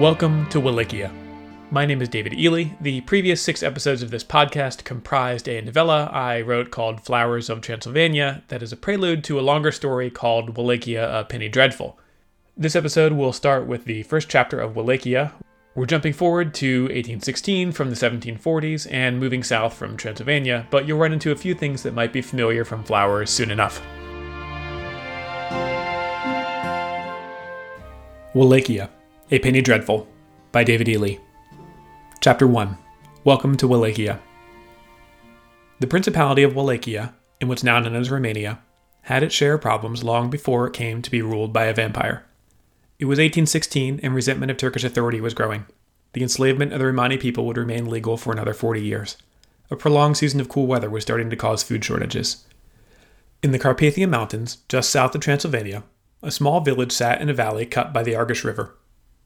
Welcome to Wallachia. My name is David Ely. The previous six episodes of this podcast comprised a novella I wrote called Flowers of Transylvania that is a prelude to a longer story called Wallachia a Penny Dreadful. This episode will start with the first chapter of Wallachia. We're jumping forward to 1816 from the 1740s and moving south from Transylvania, but you'll run into a few things that might be familiar from Flowers soon enough. Wallachia a Penny Dreadful by David E. Lee. Chapter 1 Welcome to Wallachia. The Principality of Wallachia, in what's now known as Romania, had its share of problems long before it came to be ruled by a vampire. It was 1816 and resentment of Turkish authority was growing. The enslavement of the Romani people would remain legal for another 40 years. A prolonged season of cool weather was starting to cause food shortages. In the Carpathian Mountains, just south of Transylvania, a small village sat in a valley cut by the Argeș River.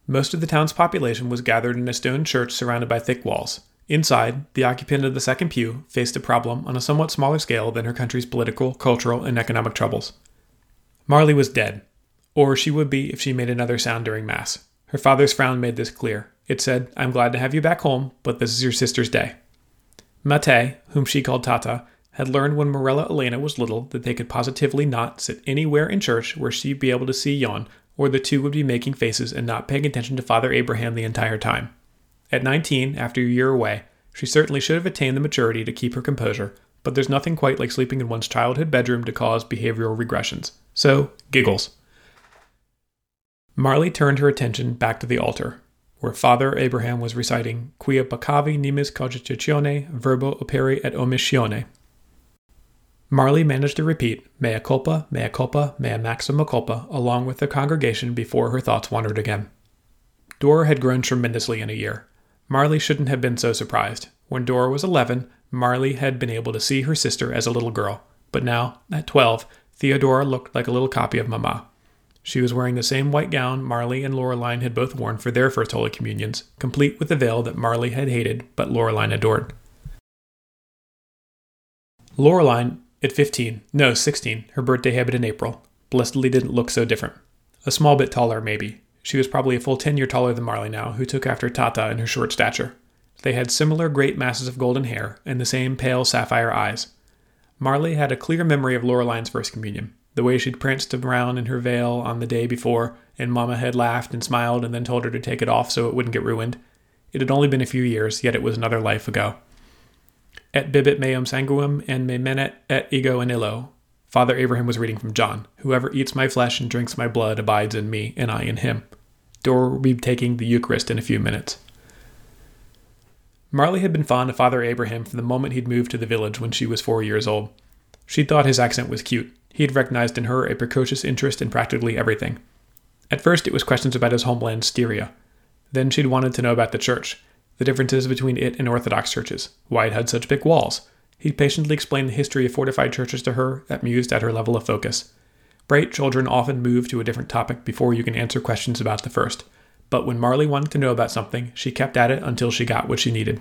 Most of the town's population was gathered in a stone church surrounded by thick walls. Inside, the occupant of the second pew faced a problem on a somewhat smaller scale than her country's political, cultural, and economic troubles. Marley was dead, or she would be if she made another sound during Mass. Her father's frown made this clear. It said, I'm glad to have you back home, but this is your sister's day. Mate, whom she called Tata, had learned when Morella Elena was little that they could positively not sit anywhere in church where she'd be able to see Ion or the two would be making faces and not paying attention to Father Abraham the entire time. At 19, after a year away, she certainly should have attained the maturity to keep her composure, but there's nothing quite like sleeping in one's childhood bedroom to cause behavioral regressions. So, giggles. Marley turned her attention back to the altar, where Father Abraham was reciting Quia peccavi nimis cogitatione verbo opere et omissione, Marley managed to repeat mea culpa, mea culpa, mea maxima culpa along with the congregation before her thoughts wandered again. Dora had grown tremendously in a year. Marley shouldn't have been so surprised. When Dora was 11, Marley had been able to see her sister as a little girl, but now, at 12, Theodora looked like a little copy of Mama. She was wearing the same white gown Marley and Loreline had both worn for their first Holy Communions, complete with the veil that Marley had hated but Loreline adored. Laureline at 15, no, 16, her birthday happened in April. Blessedly didn't look so different. A small bit taller, maybe. She was probably a full 10 year taller than Marley now, who took after Tata in her short stature. They had similar great masses of golden hair and the same pale sapphire eyes. Marley had a clear memory of Laureline's first communion, the way she'd pranced around in her veil on the day before, and Mamma had laughed and smiled and then told her to take it off so it wouldn't get ruined. It had only been a few years, yet it was another life ago et bibit meum sanguum and me manet et ego in illo. Father Abraham was reading from John. Whoever eats my flesh and drinks my blood abides in me, and I in him. Dora will be taking the Eucharist in a few minutes. Marley had been fond of Father Abraham from the moment he'd moved to the village when she was four years old. She thought his accent was cute. He had recognized in her a precocious interest in practically everything. At first, it was questions about his homeland, Styria. Then she'd wanted to know about the church, the differences between it and Orthodox churches, why it had such big walls. He patiently explained the history of fortified churches to her, amused at her level of focus. Bright children often move to a different topic before you can answer questions about the first, but when Marley wanted to know about something, she kept at it until she got what she needed.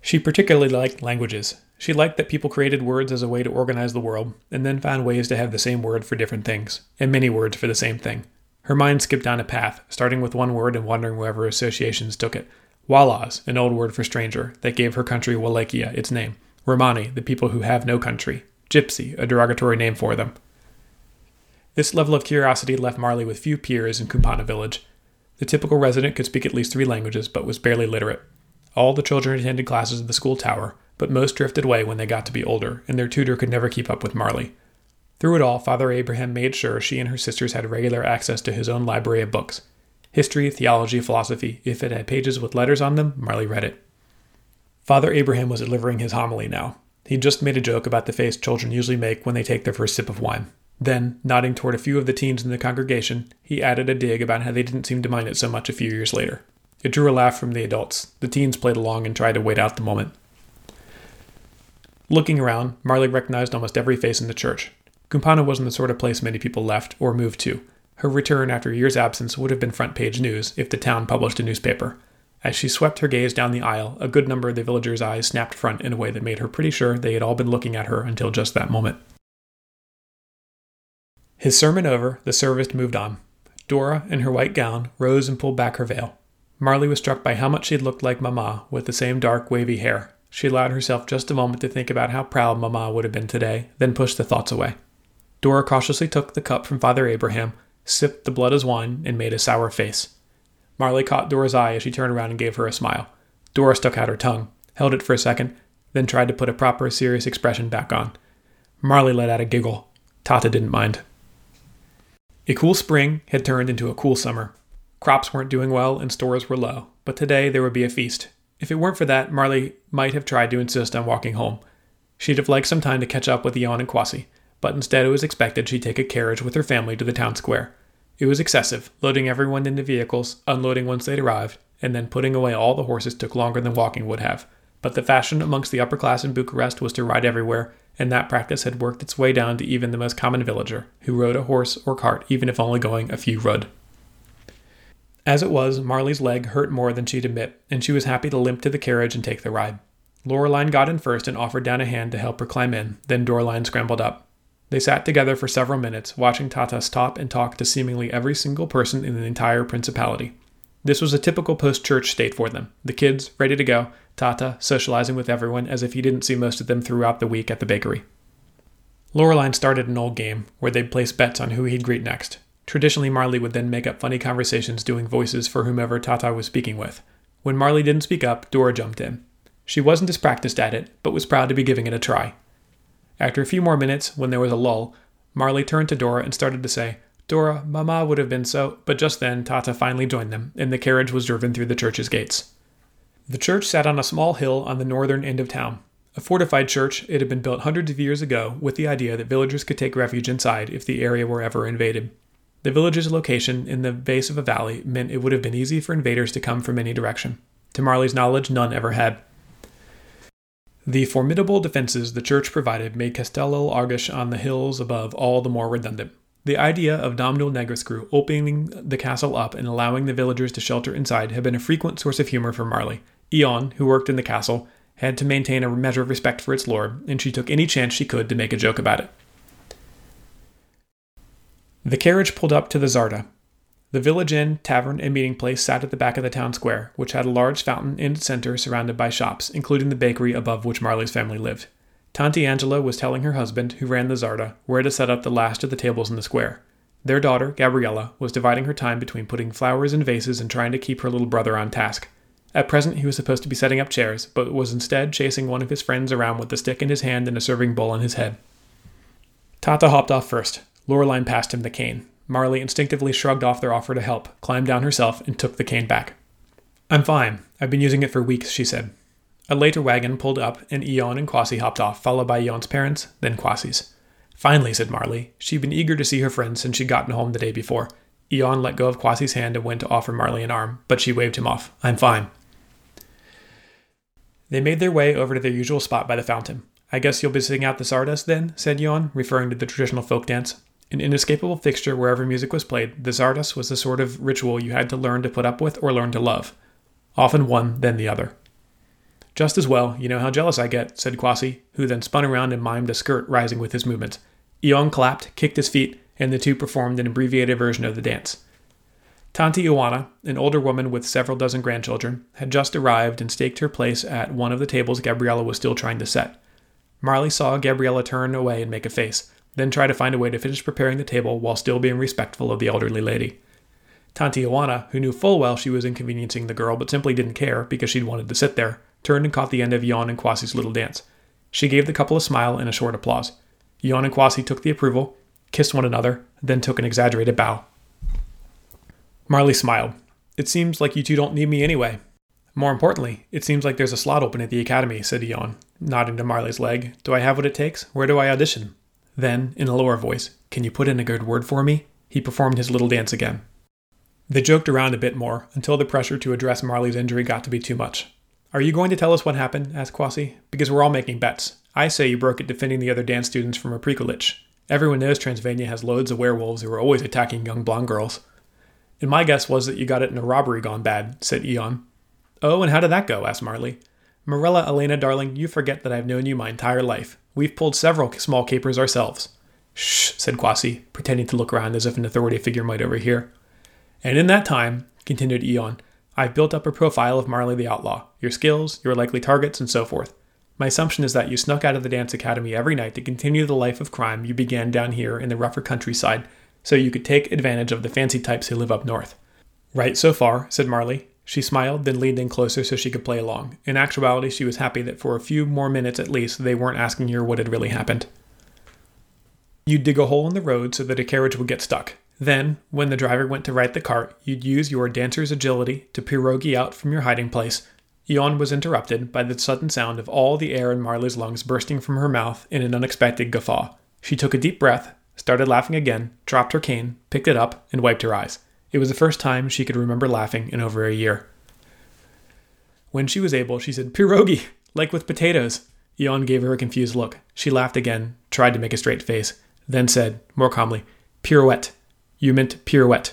She particularly liked languages. She liked that people created words as a way to organize the world, and then found ways to have the same word for different things, and many words for the same thing. Her mind skipped down a path, starting with one word and wandering wherever associations took it. Wallahs, an old word for stranger, that gave her country Wallachia its name. Romani, the people who have no country. Gypsy, a derogatory name for them. This level of curiosity left Marley with few peers in Kumpana village. The typical resident could speak at least three languages, but was barely literate. All the children attended classes at the school tower, but most drifted away when they got to be older, and their tutor could never keep up with Marley. Through it all, Father Abraham made sure she and her sisters had regular access to his own library of books history, theology, philosophy. If it had pages with letters on them, Marley read it. Father Abraham was delivering his homily now. He'd just made a joke about the face children usually make when they take their first sip of wine. Then, nodding toward a few of the teens in the congregation, he added a dig about how they didn't seem to mind it so much a few years later. It drew a laugh from the adults. The teens played along and tried to wait out the moment. Looking around, Marley recognized almost every face in the church. Kumpana wasn't the sort of place many people left or moved to. Her return after a year's absence would have been front page news if the town published a newspaper. As she swept her gaze down the aisle, a good number of the villagers' eyes snapped front in a way that made her pretty sure they had all been looking at her until just that moment. His sermon over, the service moved on. Dora, in her white gown, rose and pulled back her veil. Marley was struck by how much she looked like Mamma with the same dark, wavy hair. She allowed herself just a moment to think about how proud Mamma would have been today, then pushed the thoughts away. Dora cautiously took the cup from Father Abraham, sipped the blood as wine, and made a sour face. Marley caught Dora's eye as she turned around and gave her a smile. Dora stuck out her tongue, held it for a second, then tried to put a proper, serious expression back on. Marley let out a giggle. Tata didn't mind. A cool spring had turned into a cool summer. Crops weren't doing well and stores were low, but today there would be a feast. If it weren't for that, Marley might have tried to insist on walking home. She'd have liked some time to catch up with Ion and Kwasi, but instead it was expected she'd take a carriage with her family to the town square. It was excessive, loading everyone into vehicles, unloading once they'd arrived, and then putting away all the horses took longer than walking would have. But the fashion amongst the upper class in Bucharest was to ride everywhere, and that practice had worked its way down to even the most common villager, who rode a horse or cart even if only going a few rud. As it was, Marley's leg hurt more than she'd admit, and she was happy to limp to the carriage and take the ride. Loreline got in first and offered down a hand to help her climb in, then Doraline scrambled up. They sat together for several minutes, watching Tata stop and talk to seemingly every single person in the entire principality. This was a typical post church state for them. The kids, ready to go, Tata socializing with everyone as if he didn't see most of them throughout the week at the bakery. Loreline started an old game where they'd place bets on who he'd greet next. Traditionally, Marley would then make up funny conversations doing voices for whomever Tata was speaking with. When Marley didn't speak up, Dora jumped in. She wasn't as practiced at it, but was proud to be giving it a try. After a few more minutes, when there was a lull, Marley turned to Dora and started to say, Dora, Mama would have been so, but just then Tata finally joined them, and the carriage was driven through the church's gates. The church sat on a small hill on the northern end of town. A fortified church, it had been built hundreds of years ago with the idea that villagers could take refuge inside if the area were ever invaded. The village's location in the base of a valley meant it would have been easy for invaders to come from any direction. To Marley's knowledge, none ever had. The formidable defenses the church provided made Castello Argeș on the hills above all the more redundant. The idea of Domnul Negrescu opening the castle up and allowing the villagers to shelter inside had been a frequent source of humor for Marley. Ion, who worked in the castle, had to maintain a measure of respect for its lord, and she took any chance she could to make a joke about it. The carriage pulled up to the Zarda, the village inn, tavern, and meeting place sat at the back of the town square, which had a large fountain in its center surrounded by shops, including the bakery above which Marley's family lived. Tanti Angela was telling her husband, who ran the Zarda, where to set up the last of the tables in the square. Their daughter, Gabriella, was dividing her time between putting flowers in vases and trying to keep her little brother on task. At present, he was supposed to be setting up chairs, but was instead chasing one of his friends around with a stick in his hand and a serving bowl on his head. Tata hopped off first. Loreline passed him the cane. Marley instinctively shrugged off their offer to help, climbed down herself, and took the cane back. I'm fine. I've been using it for weeks, she said. A later wagon pulled up, and Ion and Kwasi hopped off, followed by Ion's parents, then Kwasi's. Finally, said Marley. She'd been eager to see her friend since she'd gotten home the day before. Ion let go of Kwasi's hand and went to offer Marley an arm, but she waved him off. I'm fine. They made their way over to their usual spot by the fountain. I guess you'll be sitting out the Stardust then, said Ion, referring to the traditional folk dance. An inescapable fixture wherever music was played, the Zardas was the sort of ritual you had to learn to put up with or learn to love. Often one, then the other. Just as well, you know how jealous I get, said Kwasi, who then spun around and mimed a skirt rising with his movements. Eon clapped, kicked his feet, and the two performed an abbreviated version of the dance. Tanti Ioana, an older woman with several dozen grandchildren, had just arrived and staked her place at one of the tables Gabriella was still trying to set. Marley saw Gabriella turn away and make a face, then try to find a way to finish preparing the table while still being respectful of the elderly lady. Tanti Ioana, who knew full well she was inconveniencing the girl but simply didn't care because she'd wanted to sit there, turned and caught the end of Ion and Kwasi's little dance. She gave the couple a smile and a short applause. Ion and Kwasi took the approval, kissed one another, then took an exaggerated bow. Marley smiled. It seems like you two don't need me anyway. More importantly, it seems like there's a slot open at the academy, said Ion, nodding to Marley's leg. Do I have what it takes? Where do I audition? Then, in a lower voice, Can you put in a good word for me? He performed his little dance again. They joked around a bit more until the pressure to address Marley's injury got to be too much. Are you going to tell us what happened? asked Kwasi. Because we're all making bets. I say you broke it defending the other dance students from a Pricolici. Everyone knows Transylvania has loads of werewolves who are always attacking young blonde girls. And my guess was that you got it in a robbery gone bad, said Ion. Oh, and how did that go? asked Marley. Marilla Elena, darling, you forget that I've known you my entire life. We've pulled several small capers ourselves. Shh, said Kwasi, pretending to look around as if an authority figure might overhear. And in that time, continued Ion, I've built up a profile of Marley the Outlaw, your skills, your likely targets, and so forth. My assumption is that you snuck out of the dance academy every night to continue the life of crime you began down here in the rougher countryside so you could take advantage of the fancy types who live up north. Right so far, said Marley. She smiled, then leaned in closer so she could play along. In actuality, she was happy that for a few more minutes at least, they weren't asking her what had really happened. You'd dig a hole in the road so that a carriage would get stuck. Then, when the driver went to right the cart, you'd use your dancer's agility to pirogue out from your hiding place. Ion was interrupted by the sudden sound of all the air in Marley's lungs bursting from her mouth in an unexpected guffaw. She took a deep breath, started laughing again, dropped her cane, picked it up, and wiped her eyes. It was the first time she could remember laughing in over a year. When she was able, she said, Pierogi, like with potatoes. Ion gave her a confused look. She laughed again, tried to make a straight face, then said, more calmly, Pirouette. You meant pirouette.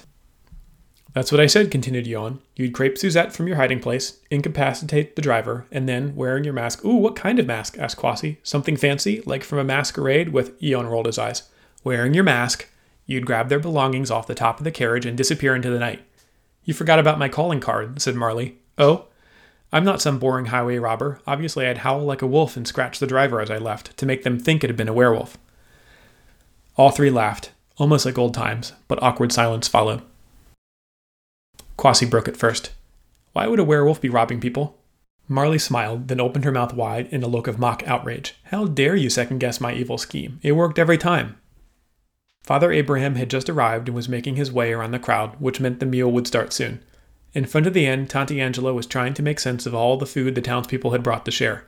That's what I said, continued Ion. You'd crepe Suzette from your hiding place, incapacitate the driver, and then, wearing your mask. Ooh, what kind of mask? asked Kwasi. Something fancy, like from a masquerade? With Ion rolled his eyes. Wearing your mask, you'd grab their belongings off the top of the carriage and disappear into the night. You forgot about my calling card, said Marley. Oh? I'm not some boring highway robber. Obviously, I'd howl like a wolf and scratch the driver as I left, to make them think it had been a werewolf. All three laughed, almost like old times, but awkward silence followed. Kwasi broke it first. Why would a werewolf be robbing people? Marley smiled, then opened her mouth wide in a look of mock outrage. How dare you second guess my evil scheme? It worked every time. Father Abraham had just arrived and was making his way around the crowd, which meant the meal would start soon. In front of the inn, Tante Angela was trying to make sense of all the food the townspeople had brought to share.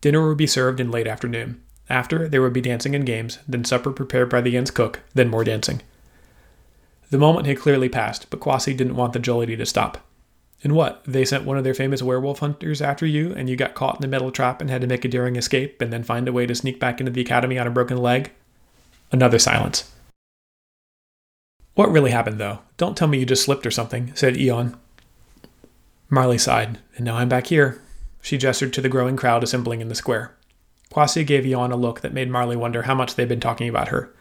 Dinner would be served in late afternoon. After, there would be dancing and games, then supper prepared by the inn's cook, then more dancing. The moment had clearly passed, but Kwasi didn't want the jollity to stop. And what? They sent one of their famous werewolf hunters after you, and you got caught in the metal trap and had to make a daring escape, and then find a way to sneak back into the academy on a broken leg? Another silence. What really happened, though? Don't tell me you just slipped or something, said Ion. Marley sighed, and now I'm back here. She gestured to the growing crowd assembling in the square. Kwasi gave Ion a look that made Marley wonder how much they'd been talking about her.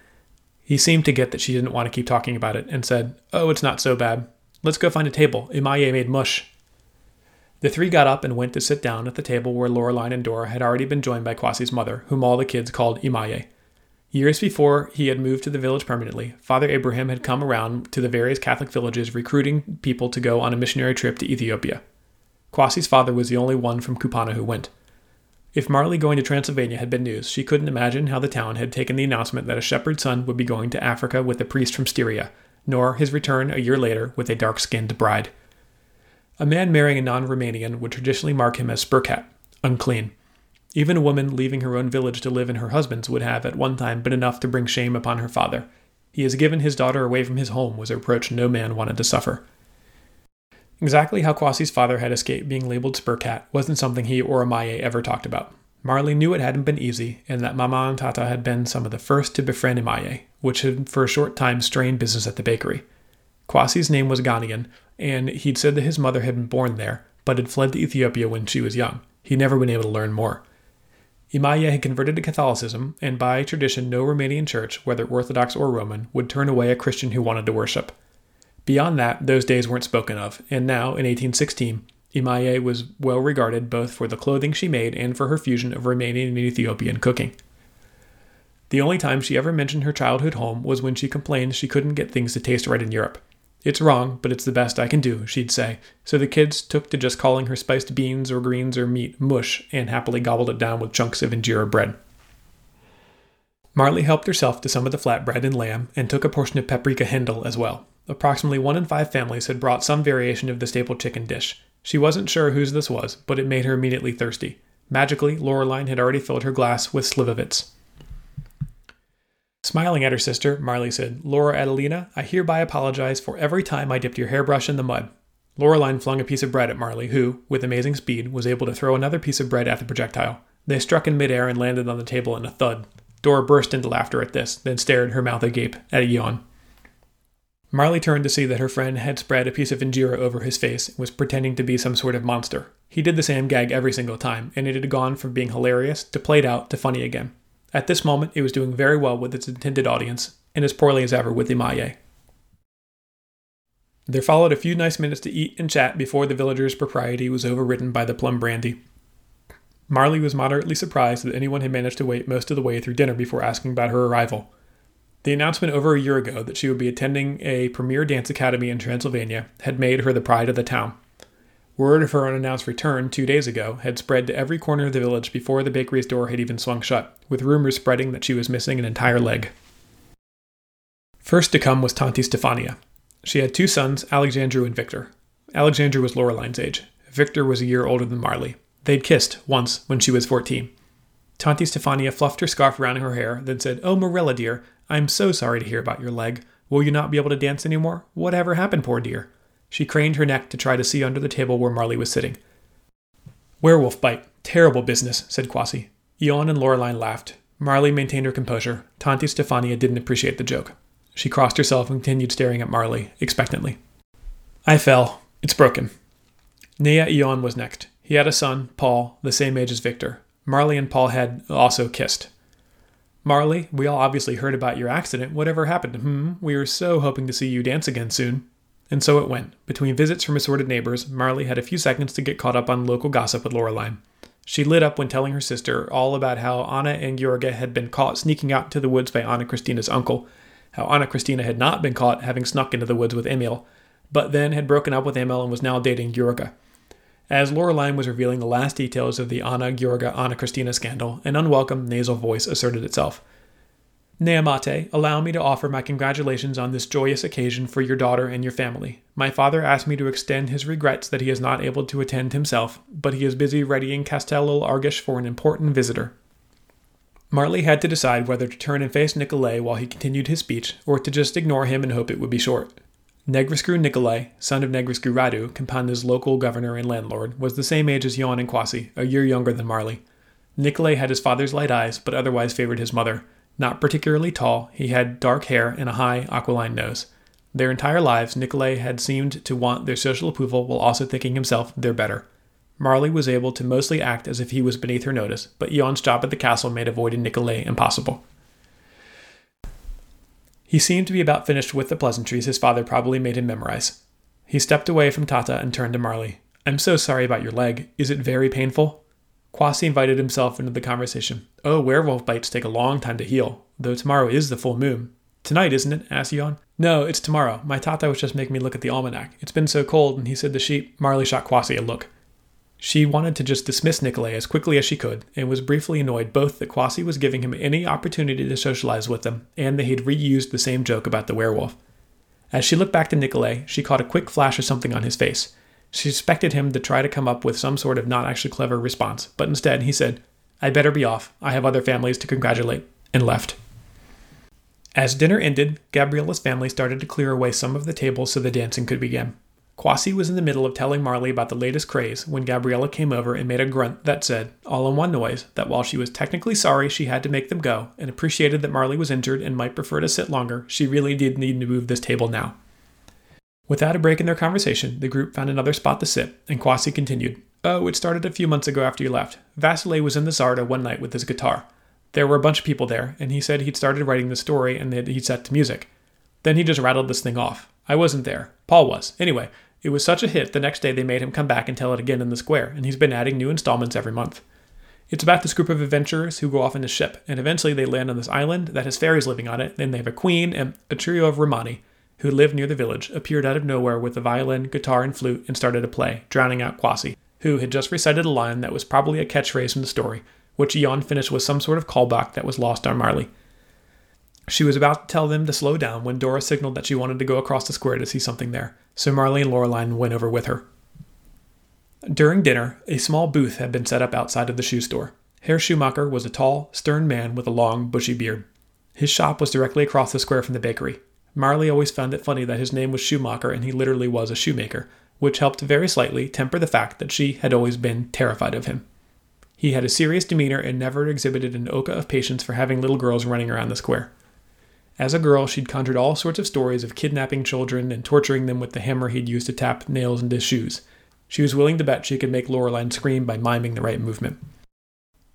He seemed to get that she didn't want to keep talking about it and said, Oh, it's not so bad. Let's go find a table. Imaye made mush. The three got up and went to sit down at the table where Loreline and Dora had already been joined by Kwasi's mother, whom all the kids called Imaye. Years before he had moved to the village permanently, Father Abraham had come around to the various Catholic villages recruiting people to go on a missionary trip to Ethiopia. Kwasi's father was the only one from Kumpana who went. If Marley going to Transylvania had been news, she couldn't imagine how the town had taken the announcement that a shepherd's son would be going to Africa with a priest from Styria, nor his return a year later with a dark skinned bride. A man marrying a non Romanian would traditionally mark him as spurcat, unclean. Even a woman leaving her own village to live in her husband's would have at one time been enough to bring shame upon her father. He has given his daughter away from his home was a reproach no man wanted to suffer. Exactly how Kwasi's father had escaped being labeled Spurcat wasn't something he or Amaye ever talked about. Marley knew it hadn't been easy, and that Mama and Tata had been some of the first to befriend Amaye, which had for a short time strained business at the bakery. Kwasi's name was Ghanaian, and he'd said that his mother had been born there, but had fled to Ethiopia when she was young. He'd never been able to learn more. Imaye had converted to Catholicism, and by tradition, no Romanian church, whether Orthodox or Roman, would turn away a Christian who wanted to worship. Beyond that, those days weren't spoken of, and now, in 1816, Imaye was well regarded both for the clothing she made and for her fusion of Romanian and Ethiopian cooking. The only time she ever mentioned her childhood home was when she complained she couldn't get things to taste right in Europe. It's wrong, but it's the best I can do, she'd say. So the kids took to just calling her spiced beans or greens or meat mush and happily gobbled it down with chunks of injera bread. Marley helped herself to some of the flatbread and lamb and took a portion of paprika hendel as well. Approximately one in five families had brought some variation of the staple chicken dish. She wasn't sure whose this was, but it made her immediately thirsty. Magically, Loreline had already filled her glass with slivovitz. Smiling at her sister, Marley said, Laura Adelina, I hereby apologize for every time I dipped your hairbrush in the mud. Loreline flung a piece of bread at Marley, who, with amazing speed, was able to throw another piece of bread at the projectile. They struck in midair and landed on the table in a thud. Dora burst into laughter at this, then stared, her mouth agape, at a yawn. Marley turned to see that her friend had spread a piece of injera over his face and was pretending to be some sort of monster. He did the same gag every single time, and it had gone from being hilarious to played out to funny again. At this moment, it was doing very well with its intended audience, and as poorly as ever with Imaye. There followed a few nice minutes to eat and chat before the villagers' propriety was overridden by the plum brandy. Marley was moderately surprised that anyone had managed to wait most of the way through dinner before asking about her arrival. The announcement over a year ago that she would be attending a premier dance academy in Transylvania had made her the pride of the town. Word of her unannounced return two days ago had spread to every corner of the village before the bakery's door had even swung shut, with rumors spreading that she was missing an entire leg. First to come was Tanti Stefania. She had two sons, Alexandru and Victor. Alexandru was Loreline's age. Victor was a year older than Marley. They'd kissed once when she was 14. Tanti Stefania fluffed her scarf around her hair, then said, Oh, Marilla, dear, I'm so sorry to hear about your leg. Will you not be able to dance any more? Whatever happened, poor dear? She craned her neck to try to see under the table where Marley was sitting. Werewolf bite. Terrible business, said Kwasi. Ion and Loreline laughed. Marley maintained her composure. Tanti Stefania didn't appreciate the joke. She crossed herself and continued staring at Marley, expectantly. I fell. It's broken. Nea Ion was next. He had a son, Paul, the same age as Victor. Marley and Paul had also kissed. Marley, we all obviously heard about your accident. Whatever happened? Hmm, we were so hoping to see you dance again soon. And so it went. Between visits from assorted neighbors, Marley had a few seconds to get caught up on local gossip with Loreline. She lit up when telling her sister all about how Anna and Georga had been caught sneaking out into the woods by Anna Christina's uncle, how Anna Christina had not been caught having snuck into the woods with Emil, but then had broken up with Emil and was now dating Georga. As Loreline was revealing the last details of the Anna Georga Anna Christina scandal, an unwelcome nasal voice asserted itself. Neamate, allow me to offer my congratulations on this joyous occasion for your daughter and your family. My father asked me to extend his regrets that he is not able to attend himself, but he is busy readying Castello Argeș for an important visitor. Marley had to decide whether to turn and face Nicolay while he continued his speech, or to just ignore him and hope it would be short. Negrescu Nicolay, son of Negrescu Radu, Kumpana's local governor and landlord, was the same age as Ion and Kwasi, a year younger than Marley. Nicolay had his father's light eyes, but otherwise favored his mother. Not particularly tall, he had dark hair and a high, aquiline nose. Their entire lives, Nicolay had seemed to want their social approval while also thinking himself their better. Marley was able to mostly act as if he was beneath her notice, but Ion's job at the castle made avoiding Nicolay impossible. He seemed to be about finished with the pleasantries his father probably made him memorize. He stepped away from Tata and turned to Marley. I'm so sorry about your leg. Is it very painful? Kwasi invited himself into the conversation. Oh, werewolf bites take a long time to heal, though tomorrow is the full moon. Tonight, isn't it? asked Ion. No, it's tomorrow. My Tata was just making me look at the almanac. It's been so cold, and he said the sheep. Marley shot Kwasi a look. She wanted to just dismiss Nicolay as quickly as she could, and was briefly annoyed both that Kwasi was giving him any opportunity to socialize with them, and that he'd reused the same joke about the werewolf. As she looked back to Nicolay, she caught a quick flash of something on his face. She expected him to try to come up with some sort of not actually clever response, but instead he said, I'd better be off. I have other families to congratulate, and left. As dinner ended, Gabriella's family started to clear away some of the tables so the dancing could begin. Kwasi was in the middle of telling Marley about the latest craze when Gabriella came over and made a grunt that said, all in one noise, that while she was technically sorry she had to make them go and appreciated that Marley was injured and might prefer to sit longer, she really did need to move this table now. Without a break in their conversation, the group found another spot to sit, and Kwasi continued, Oh, it started a few months ago after you left. Vasile was in the Zarda one night with his guitar. There were a bunch of people there, and he said he'd started writing the story and that he'd set to music. Then he just rattled this thing off. I wasn't there. Paul was. Anyway, it was such a hit, the next day they made him come back and tell it again in the square, and he's been adding new installments every month. It's about this group of adventurers who go off in a ship, and eventually they land on this island that has fairies living on it, and they have a queen and a trio of Romani, who lived near the village, appeared out of nowhere with a violin, guitar, and flute and started to play, drowning out Kwasi, who had just recited a line that was probably a catchphrase from the story, which Ion finished with some sort of callback that was lost on Marley. She was about to tell them to slow down when Dora signaled that she wanted to go across the square to see something there, so Marley and Loreline went over with her. During dinner, a small booth had been set up outside of the shoe store. Herr Schumacher was a tall, stern man with a long, bushy beard. His shop was directly across the square from the bakery. Marley always found it funny that his name was Schumacher and he literally was a shoemaker, which helped very slightly temper the fact that she had always been terrified of him. He had a serious demeanor and never exhibited an oka of patience for having little girls running around the square. As a girl, she'd conjured all sorts of stories of kidnapping children and torturing them with the hammer he'd used to tap nails into shoes. She was willing to bet she could make Loreline scream by miming the right movement.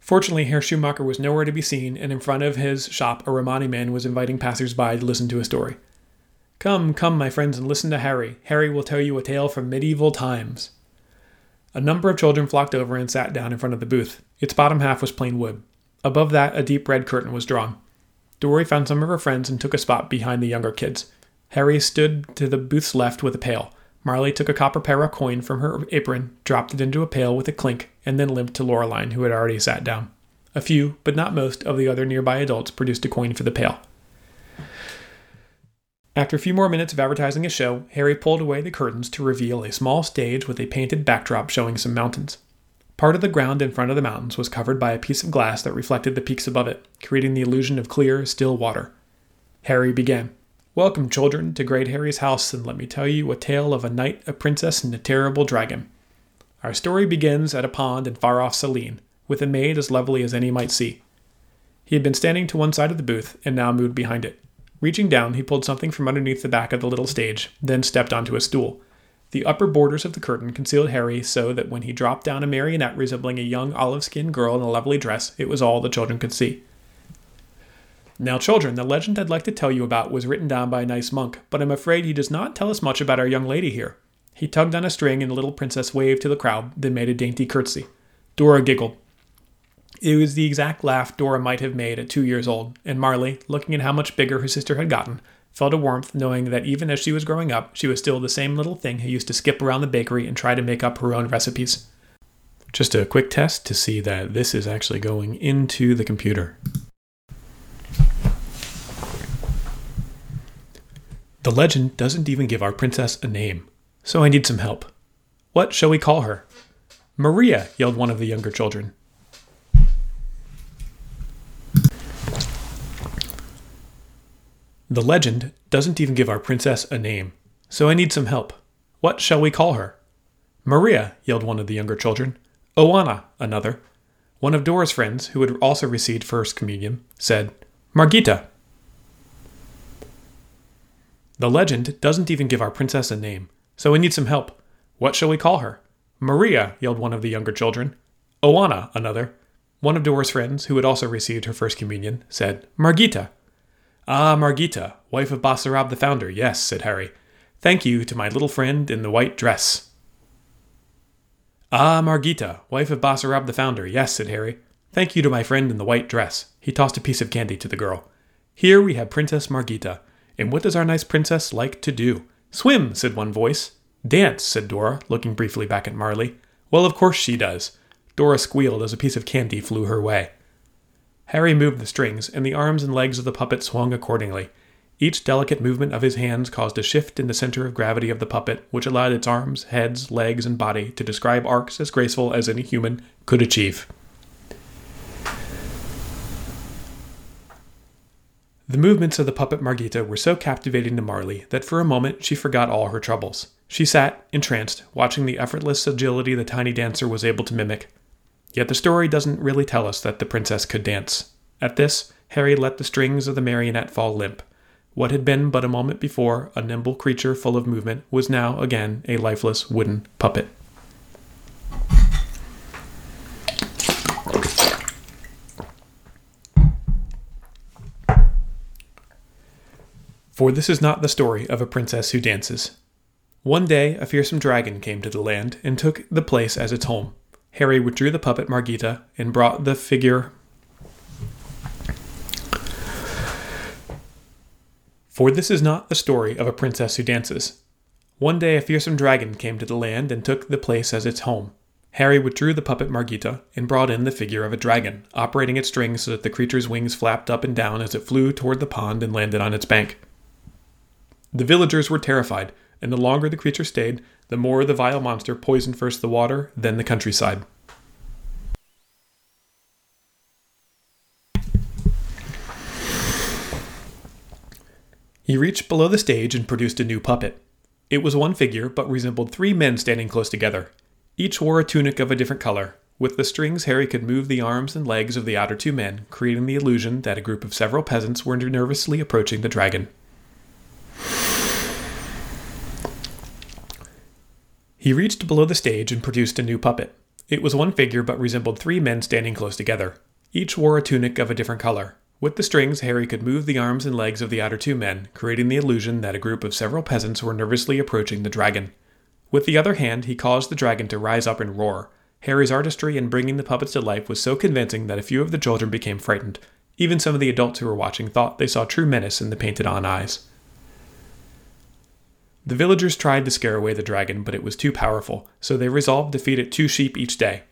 Fortunately, Herr Schumacher was nowhere to be seen, and in front of his shop, a Romani man was inviting passers by to listen to a story. Come, come, my friends, and listen to Harry. Harry will tell you a tale from medieval times. A number of children flocked over and sat down in front of the booth. Its bottom half was plain wood. Above that, a deep red curtain was drawn. Dory found some of her friends and took a spot behind the younger kids. Harry stood to the booth's left with a pail. Marley took a copper para coin from her apron, dropped it into a pail with a clink, and then limped to Laureline, who had already sat down. A few, but not most, of the other nearby adults produced a coin for the pail. After a few more minutes of advertising a show, Harry pulled away the curtains to reveal a small stage with a painted backdrop showing some mountains. Part of the ground in front of the mountains was covered by a piece of glass that reflected the peaks above it, creating the illusion of clear, still water. Harry began. Welcome, children, to Great Harry's house, and let me tell you a tale of a knight, a princess, and a terrible dragon. Our story begins at a pond in far off Silene, with a maid as lovely as any might see. He had been standing to one side of the booth, and now moved behind it. Reaching down, he pulled something from underneath the back of the little stage, then stepped onto a stool. The upper borders of the curtain concealed Harry so that when he dropped down a marionette resembling a young olive skinned girl in a lovely dress, it was all the children could see. Now, children, the legend I'd like to tell you about was written down by a nice monk, but I'm afraid he does not tell us much about our young lady here. He tugged on a string, and the little princess waved to the crowd, then made a dainty curtsy. Dora giggled. It was the exact laugh Dora might have made at two years old, and Marley, looking at how much bigger her sister had gotten, felt a warmth knowing that even as she was growing up, she was still the same little thing who used to skip around the bakery and try to make up her own recipes. Just a quick test to see that this is actually going into the computer. The legend doesn't even give our princess a name, so I need some help. What shall we call her? Maria, yelled one of the younger children. The legend doesn't even give our princess a name, so I need some help. What shall we call her? Maria, yelled one of the younger children. Oana, another. One of Dora's friends, who had also received First Communion, said, Margita. The legend doesn't even give our princess a name, so we need some help. What shall we call her? Maria, yelled one of the younger children. Oana, another. One of Dora's friends, who had also received her First Communion, said, Margita. Ah, Margita, wife of Basarab the founder, yes, said Harry. Thank you to my little friend in the white dress. Ah, Margita, wife of Basarab the founder, yes, said Harry. Thank you to my friend in the white dress. He tossed a piece of candy to the girl. Here we have Princess Margita. And what does our nice princess like to do? Swim, said one voice. Dance, said Dora, looking briefly back at Marley. Well, of course she does. Dora squealed as a piece of candy flew her way. Harry moved the strings, and the arms and legs of the puppet swung accordingly. Each delicate movement of his hands caused a shift in the center of gravity of the puppet, which allowed its arms, heads, legs, and body to describe arcs as graceful as any human could achieve. The movements of the puppet Margita were so captivating to Marley that for a moment she forgot all her troubles. She sat, entranced, watching the effortless agility the tiny dancer was able to mimic. Yet the story doesn't really tell us that the princess could dance. At this, Harry let the strings of the marionette fall limp. What had been but a moment before a nimble creature full of movement was now again a lifeless wooden puppet. For this is not the story of a princess who dances. One day, a fearsome dragon came to the land and took the place as its home. Harry withdrew the puppet Margita and brought the figure. For this is not the story of a princess who dances. One day a fearsome dragon came to the land and took the place as its home. Harry withdrew the puppet Margita and brought in the figure of a dragon, operating its strings so that the creature's wings flapped up and down as it flew toward the pond and landed on its bank. The villagers were terrified, and the longer the creature stayed, the more the vile monster poisoned first the water, then the countryside. He reached below the stage and produced a new puppet. It was one figure, but resembled three men standing close together. Each wore a tunic of a different color. With the strings, Harry could move the arms and legs of the outer two men, creating the illusion that a group of several peasants were nervously approaching the dragon. He reached below the stage and produced a new puppet. It was one figure but resembled three men standing close together. Each wore a tunic of a different color. With the strings, Harry could move the arms and legs of the outer two men, creating the illusion that a group of several peasants were nervously approaching the dragon. With the other hand, he caused the dragon to rise up and roar. Harry's artistry in bringing the puppets to life was so convincing that a few of the children became frightened. Even some of the adults who were watching thought they saw true menace in the painted on eyes. The villagers tried to scare away the dragon, but it was too powerful, so they resolved to feed it two sheep each day.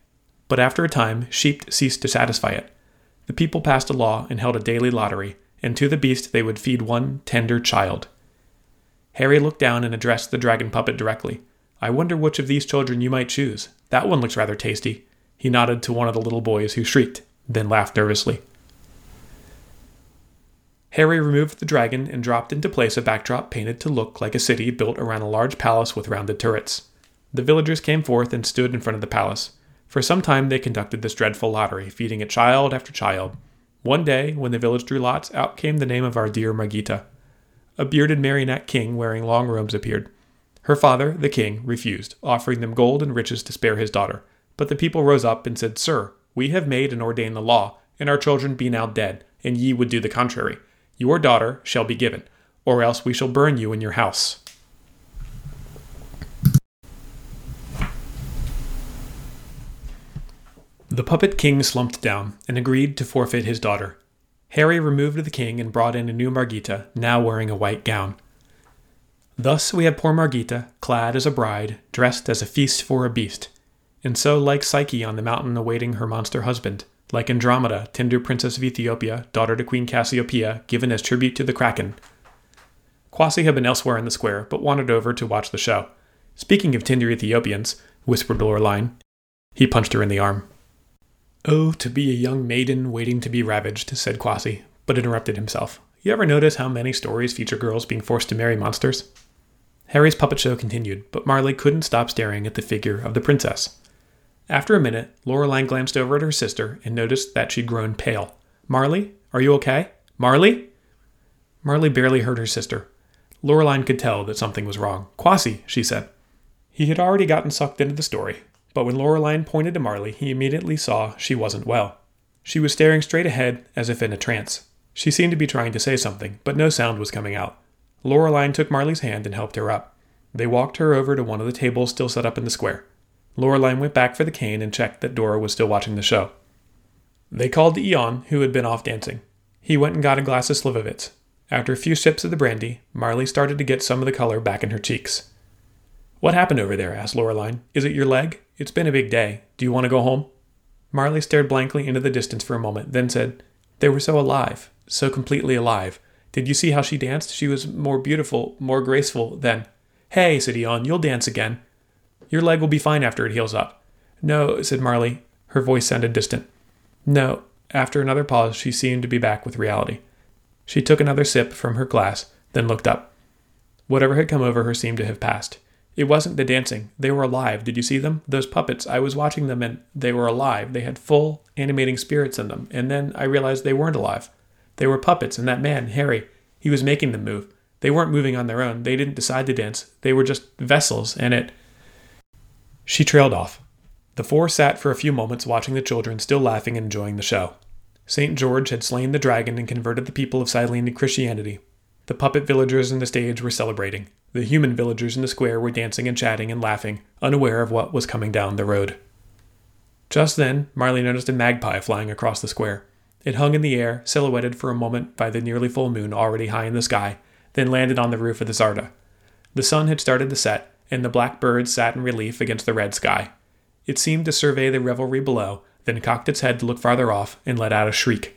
But after a time, sheep ceased to satisfy it. The people passed a law and held a daily lottery, and to the beast they would feed one tender child. Harry looked down and addressed the dragon puppet directly. I wonder which of these children you might choose. That one looks rather tasty. He nodded to one of the little boys who shrieked, then laughed nervously. Harry removed the dragon and dropped into place a backdrop painted to look like a city built around a large palace with rounded turrets. The villagers came forth and stood in front of the palace. For some time they conducted this dreadful lottery, feeding it child after child. One day, when the village drew lots, out came the name of our dear Margita. A bearded marionette king wearing long robes appeared. Her father, the king, refused, offering them gold and riches to spare his daughter. But the people rose up and said, Sir, we have made and ordained the law, and our children be now dead, and ye would do the contrary. Your daughter shall be given, or else we shall burn you in your house. The puppet king slumped down and agreed to forfeit his daughter. Harry removed the king and brought in a new Margita, now wearing a white gown. Thus we have poor Margita, clad as a bride, dressed as a feast for a beast, and so like Psyche on the mountain awaiting her monster husband, like Andromeda, tender princess of Ethiopia, daughter to Queen Cassiopeia, given as tribute to the Kraken. Kwasi had been elsewhere in the square, but wandered over to watch the show. Speaking of tender Ethiopians, whispered Lorelaine. He punched her in the arm. Oh, to be a young maiden waiting to be ravaged, said Kwasi, but interrupted himself. You ever notice how many stories feature girls being forced to marry monsters? Harry's puppet show continued, but Marley couldn't stop staring at the figure of the princess. After a minute, Lorelaine glanced over at her sister and noticed that she'd grown pale. Marley, are you okay? Marley? Marley barely heard her sister. Lorelaine could tell that something was wrong. Kwasi, she said. He had already gotten sucked into the story, but when Lorelaine pointed to Marley, he immediately saw she wasn't well. She was staring straight ahead as if in a trance. She seemed to be trying to say something, but no sound was coming out. Lorelaine took Marley's hand and helped her up. They walked her over to one of the tables still set up in the square. Lorelaine went back for the cane and checked that Dora was still watching the show. They called to Ion, who had been off dancing. He went and got a glass of Slivovitz. After a few sips of the brandy, Marley started to get some of the color back in her cheeks. What happened over there? asked Lorelaine. Is it your leg? It's been a big day. Do you want to go home? Marley stared blankly into the distance for a moment, then said, They were so alive, so completely alive. Did you see how she danced? She was more beautiful, more graceful than. Hey, said Ion, you'll dance again. Your leg will be fine after it heals up. No, said Marley. Her voice sounded distant. No. After another pause, she seemed to be back with reality. She took another sip from her glass, then looked up. Whatever had come over her seemed to have passed. It wasn't the dancing. They were alive. Did you see them? Those puppets. I was watching them and they were alive. They had full animating spirits in them. And then I realized they weren't alive. They were puppets, and that man, Harry, he was making them move. They weren't moving on their own. They didn't decide to dance. They were just vessels, and it. She trailed off. The four sat for a few moments watching the children still laughing and enjoying the show. St. George had slain the dragon and converted the people of Silene to Christianity. The puppet villagers on the stage were celebrating. The human villagers in the square were dancing and chatting and laughing, unaware of what was coming down the road. Just then, Marley noticed a magpie flying across the square. It hung in the air, silhouetted for a moment by the nearly full moon already high in the sky, then landed on the roof of the Zarda. The sun had started to set, and the black bird sat in relief against the red sky. It seemed to survey the revelry below, then cocked its head to look farther off and let out a shriek.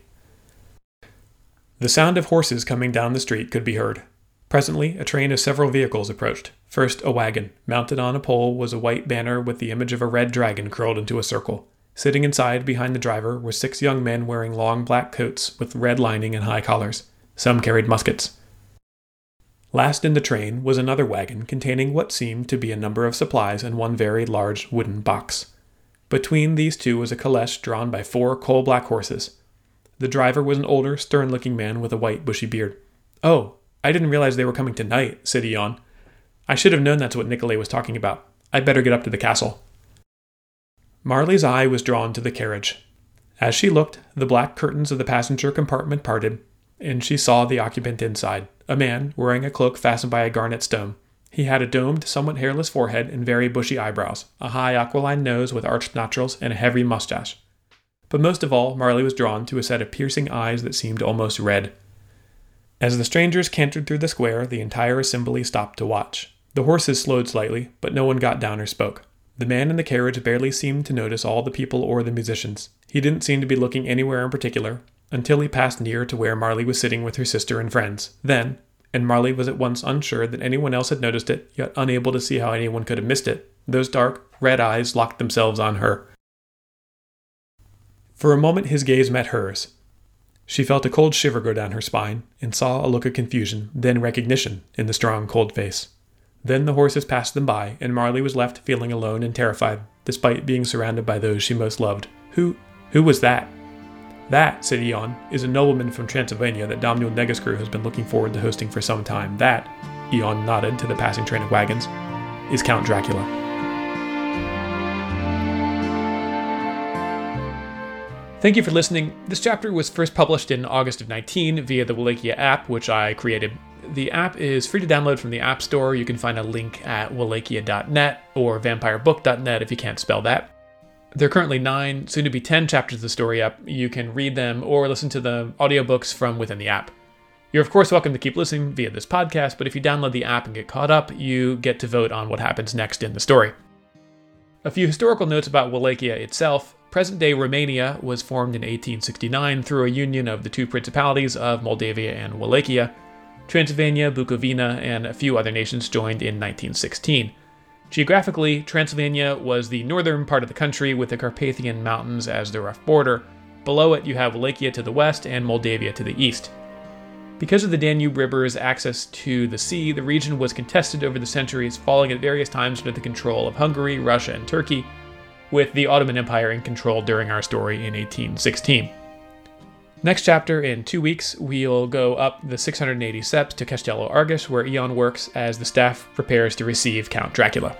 The sound of horses coming down the street could be heard. Presently, a train of several vehicles approached. First, a wagon. Mounted on a pole was a white banner with the image of a red dragon curled into a circle. Sitting inside, behind the driver, were six young men wearing long black coats with red lining and high collars. Some carried muskets. Last in the train was another wagon containing what seemed to be a number of supplies and one very large wooden box. Between these two was a caleche drawn by four coal black horses. The driver was an older, stern looking man with a white, bushy beard. Oh, I didn't realize they were coming tonight, said Ion. I should have known that's what Nicolay was talking about. I'd better get up to the castle. Marley's eye was drawn to the carriage. As she looked, the black curtains of the passenger compartment parted, and she saw the occupant inside, a man wearing a cloak fastened by a garnet stone. He had a domed, somewhat hairless forehead and very bushy eyebrows, a high aquiline nose with arched nostrils, and a heavy mustache. But most of all, Marley was drawn to a set of piercing eyes that seemed almost red. As the strangers cantered through the square, the entire assembly stopped to watch. The horses slowed slightly, but no one got down or spoke. The man in the carriage barely seemed to notice all the people or the musicians. He didn't seem to be looking anywhere in particular, until he passed near to where Marley was sitting with her sister and friends. Then, and Marley was at once unsure that anyone else had noticed it, yet unable to see how anyone could have missed it. Those dark, red eyes locked themselves on her. For a moment his gaze met hers. She felt a cold shiver go down her spine and saw a look of confusion, then recognition, in the strong, cold face. Then the horses passed them by, and Marley was left feeling alone and terrified, despite being surrounded by those she most loved. Who who was that? That, said Ion, is a nobleman from Transylvania that Domnul Negescrew has been looking forward to hosting for some time. That, Ion nodded to the passing train of wagons, is Count Dracula. Thank you for listening. This chapter was first published in August of 19 via the Wallachia app, which I created. The app is free to download from the App Store. You can find a link at wallachia.net or vampirebook.net if you can't spell that. There are currently nine, soon to be 10 chapters of the story up. You can read them or listen to the audiobooks from within the app. You're, of course, welcome to keep listening via this podcast, but if you download the app and get caught up, you get to vote on what happens next in the story. A few historical notes about Wallachia itself. Present day Romania was formed in 1869 through a union of the two principalities of Moldavia and Wallachia. Transylvania, Bukovina, and a few other nations joined in 1916. Geographically, Transylvania was the northern part of the country with the Carpathian Mountains as the rough border. Below it, you have Wallachia to the west and Moldavia to the east. Because of the Danube River's access to the sea, the region was contested over the centuries, falling at various times under the control of Hungary, Russia, and Turkey, with the Ottoman Empire in control during our story in 1816. Next chapter, in two weeks, we'll go up the 680 steps to Castello Argeș, where Ion works as the staff prepares to receive Count Dracula.